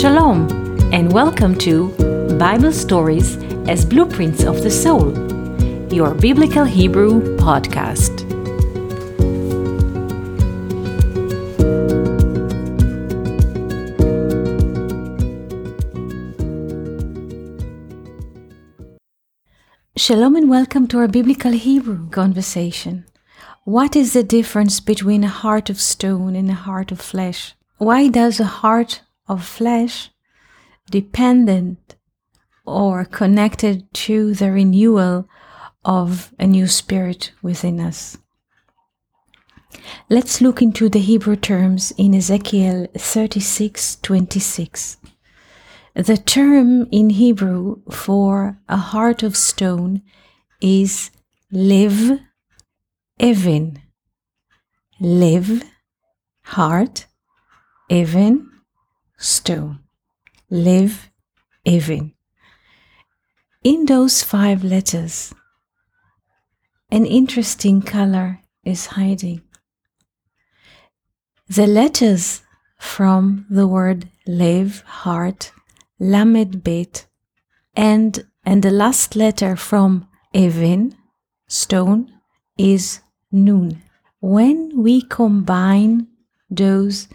Shalom, and welcome to Bible Stories as Blueprints of the Soul, your Biblical Hebrew podcast. Shalom, and welcome to our Biblical Hebrew conversation. What is the difference between a heart of stone and a heart of flesh? Why does a heart of flesh dependent or connected to the renewal of a new spirit within us? Let's look into the Hebrew terms in Ezekiel 36:26. The term in Hebrew for a heart of stone is live Even. Live, heart, even, stone. Live, even. In those five letters, an interesting color is hiding. The letters from the word live, heart, lamed bet, and and the last letter from even, stone, is nun. When we combine those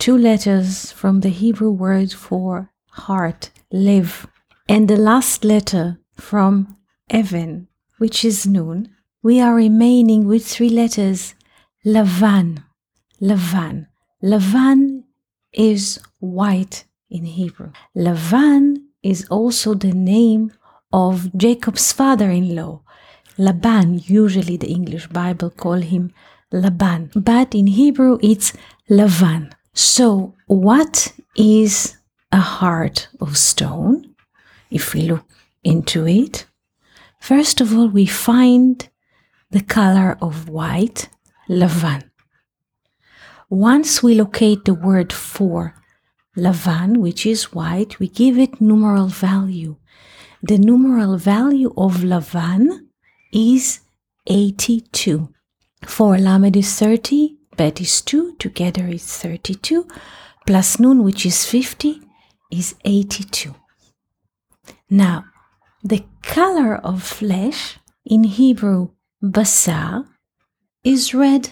two letters from the Hebrew word for heart, live, and the last letter from even, which is nun, we are remaining with three letters, Lavan. Lavan. Lavan is white in Hebrew. Lavan is also the name of Jacob's father in law, Laban. Usually the English Bible call him Laban, but in Hebrew it's Lavan. So what is a heart of stone? If we look into it, first of all, we find the color of white, Lavan. Once we locate the word for Lavan, which is white, we give it numeral value. The numeral value of Lavan is 82. For Lamed is 30, Bet is 2, together is 32, plus nun, which is 50, is 82. Now, the color of flesh in Hebrew, basar, is red.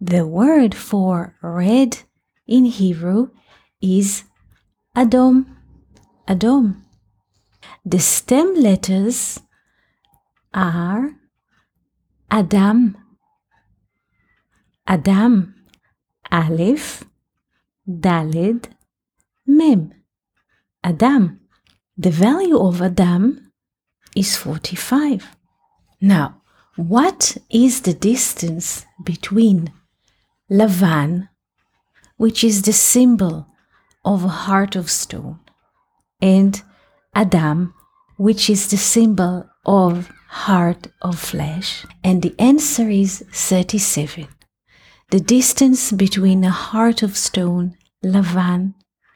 The word for red in Hebrew is Adom. Adom. The stem letters are Adam, Adam, Aleph, Daled, Mem. Adam. The value of Adam is 45. Now, what is the distance between Lavan, which is the symbol of a heart of stone, and Adam, which is the symbol of heart of flesh? And the answer is 37. The distance between a heart of stone, Lavan,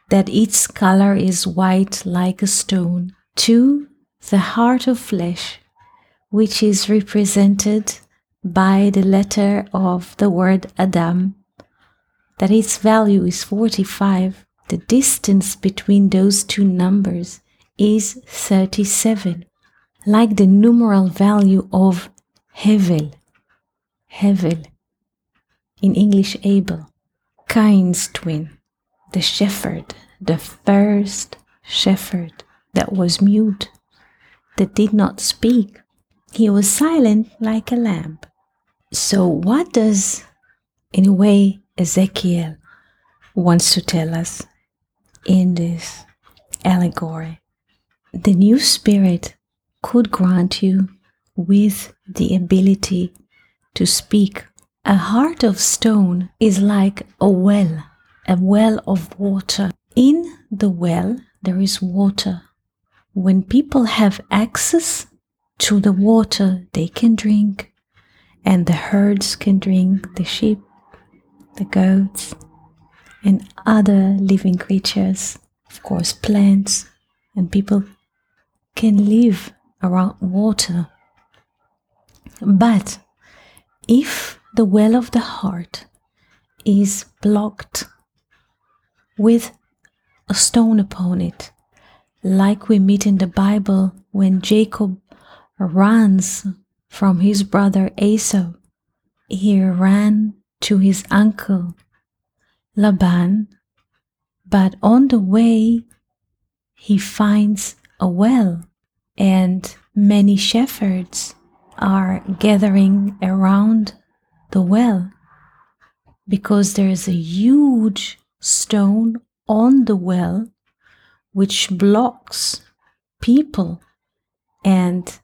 that its color is white like a stone, to the heart of flesh, which is represented by the letter of the word Adam, that its value is 45. The distance between those two numbers is 37 like the numeral value of Hevel. Hevel. In English, Abel. Cain's twin. The shepherd. The first shepherd that was mute, that did not speak. He was silent like a lamb. So, what does, in a way, Ezekiel wants to tell us in this allegory? The new spirit could grant you with the ability to speak. A heart of stone is like a well, a well of water. In the well, there is water. When people have access to the water, they can drink, and the herds can drink, the sheep, the goats, and other living creatures, of course, plants, and people can live around water. But if the well of the heart is blocked with a stone upon it, like we meet in the Bible when Jacob runs from his brother Esau. He ran to his uncle Laban, but on the way he finds a well, and many shepherds are gathering around the well because there is a huge stone on the well which blocks people and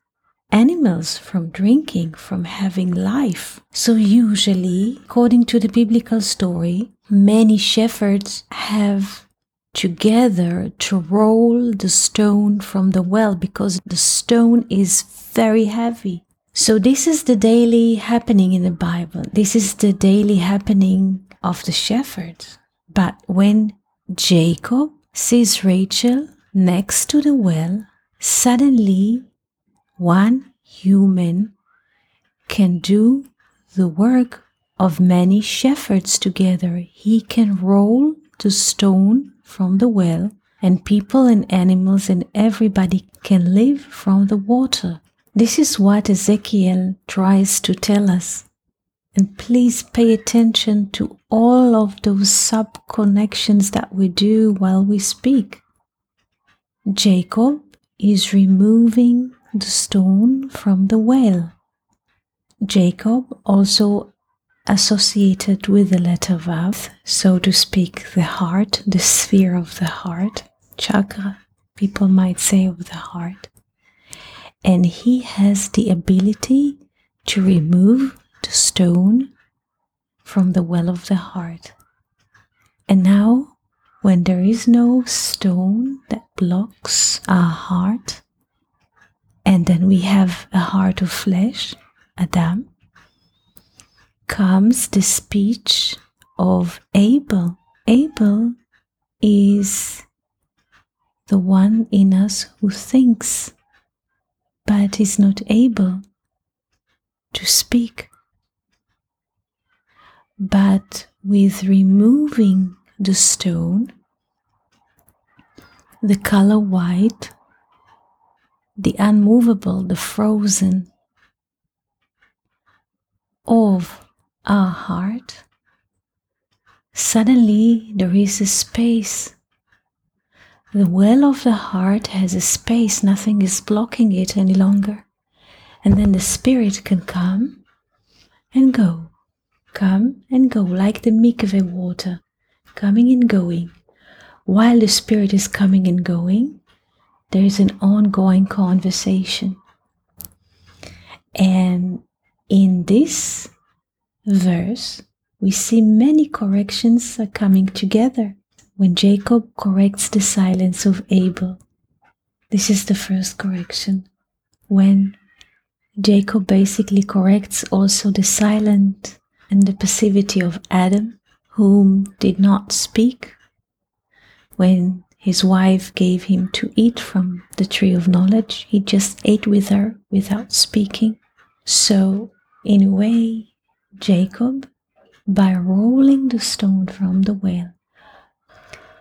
animals from drinking, from having life. So, usually, according to the biblical story, many shepherds have together to roll the stone from the well because the stone is very heavy. So, this is the daily happening in the Bible. This is the daily happening of the shepherds. But when Jacob sees Rachel next to the well, suddenly one human can do the work of many shepherds together. He can roll the stone from the well, and people and animals and everybody can live from the water. This is what Ezekiel tries to tell us. And please pay attention to all of those sub connections that we do while we speak. Jacob is removing the stone from the well. Jacob also associated with the letter Vav, so to speak, the heart, the sphere of the heart, chakra, people might say of the heart. And he has the ability to remove the stone from the well of the heart. And now, when there is no stone that blocks our heart, and then we have a heart of flesh, Adam, comes the speech of Abel. Abel is the one in us who thinks, but is not able to speak. But with removing the stone, the color white the unmovable, the frozen of our heart, suddenly there is a space. The well of the heart has a space, nothing is blocking it any longer. And then the spirit can come and go, come and go, like the mikveh water, coming and going. While the spirit is coming and going, there is an ongoing conversation. And in this verse, we see many corrections are coming together. When Jacob corrects the silence of Abel, this is the first correction. When Jacob basically corrects also the silent and the passivity of Adam, whom did not speak. When his wife gave him to eat from the tree of knowledge. He just ate with her without speaking. So, in a way, Jacob, by rolling the stone from the well,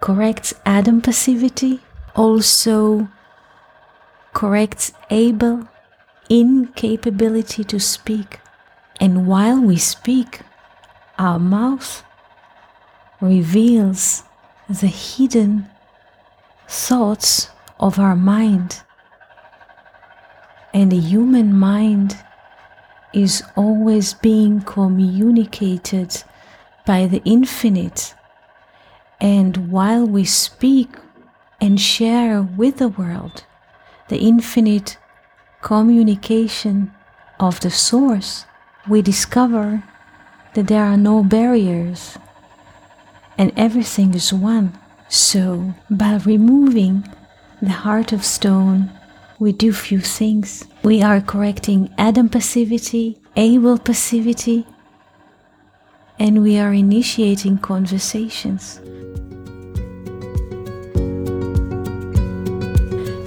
corrects Adam passivity, also corrects Abel incapability to speak. And while we speak, our mouth reveals the hidden thoughts of our mind. And the human mind is always being communicated by the infinite. And while we speak and share with the world the infinite communication of the source, we discover that there are no barriers and everything is one. So, by removing the heart of stone, we do few things. We are correcting Adam passivity, Abel passivity, and we are initiating conversations.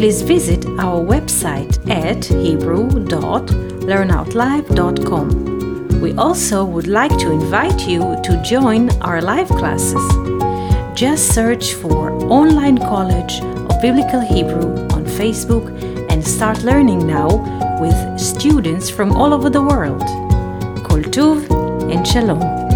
please visit our website at hebrew.learnoutlive.com. We also would like to invite you to join our live classes. Just search for Online College of Biblical Hebrew on Facebook and start learning now with students from all over the world. Kol Tuv and Shalom.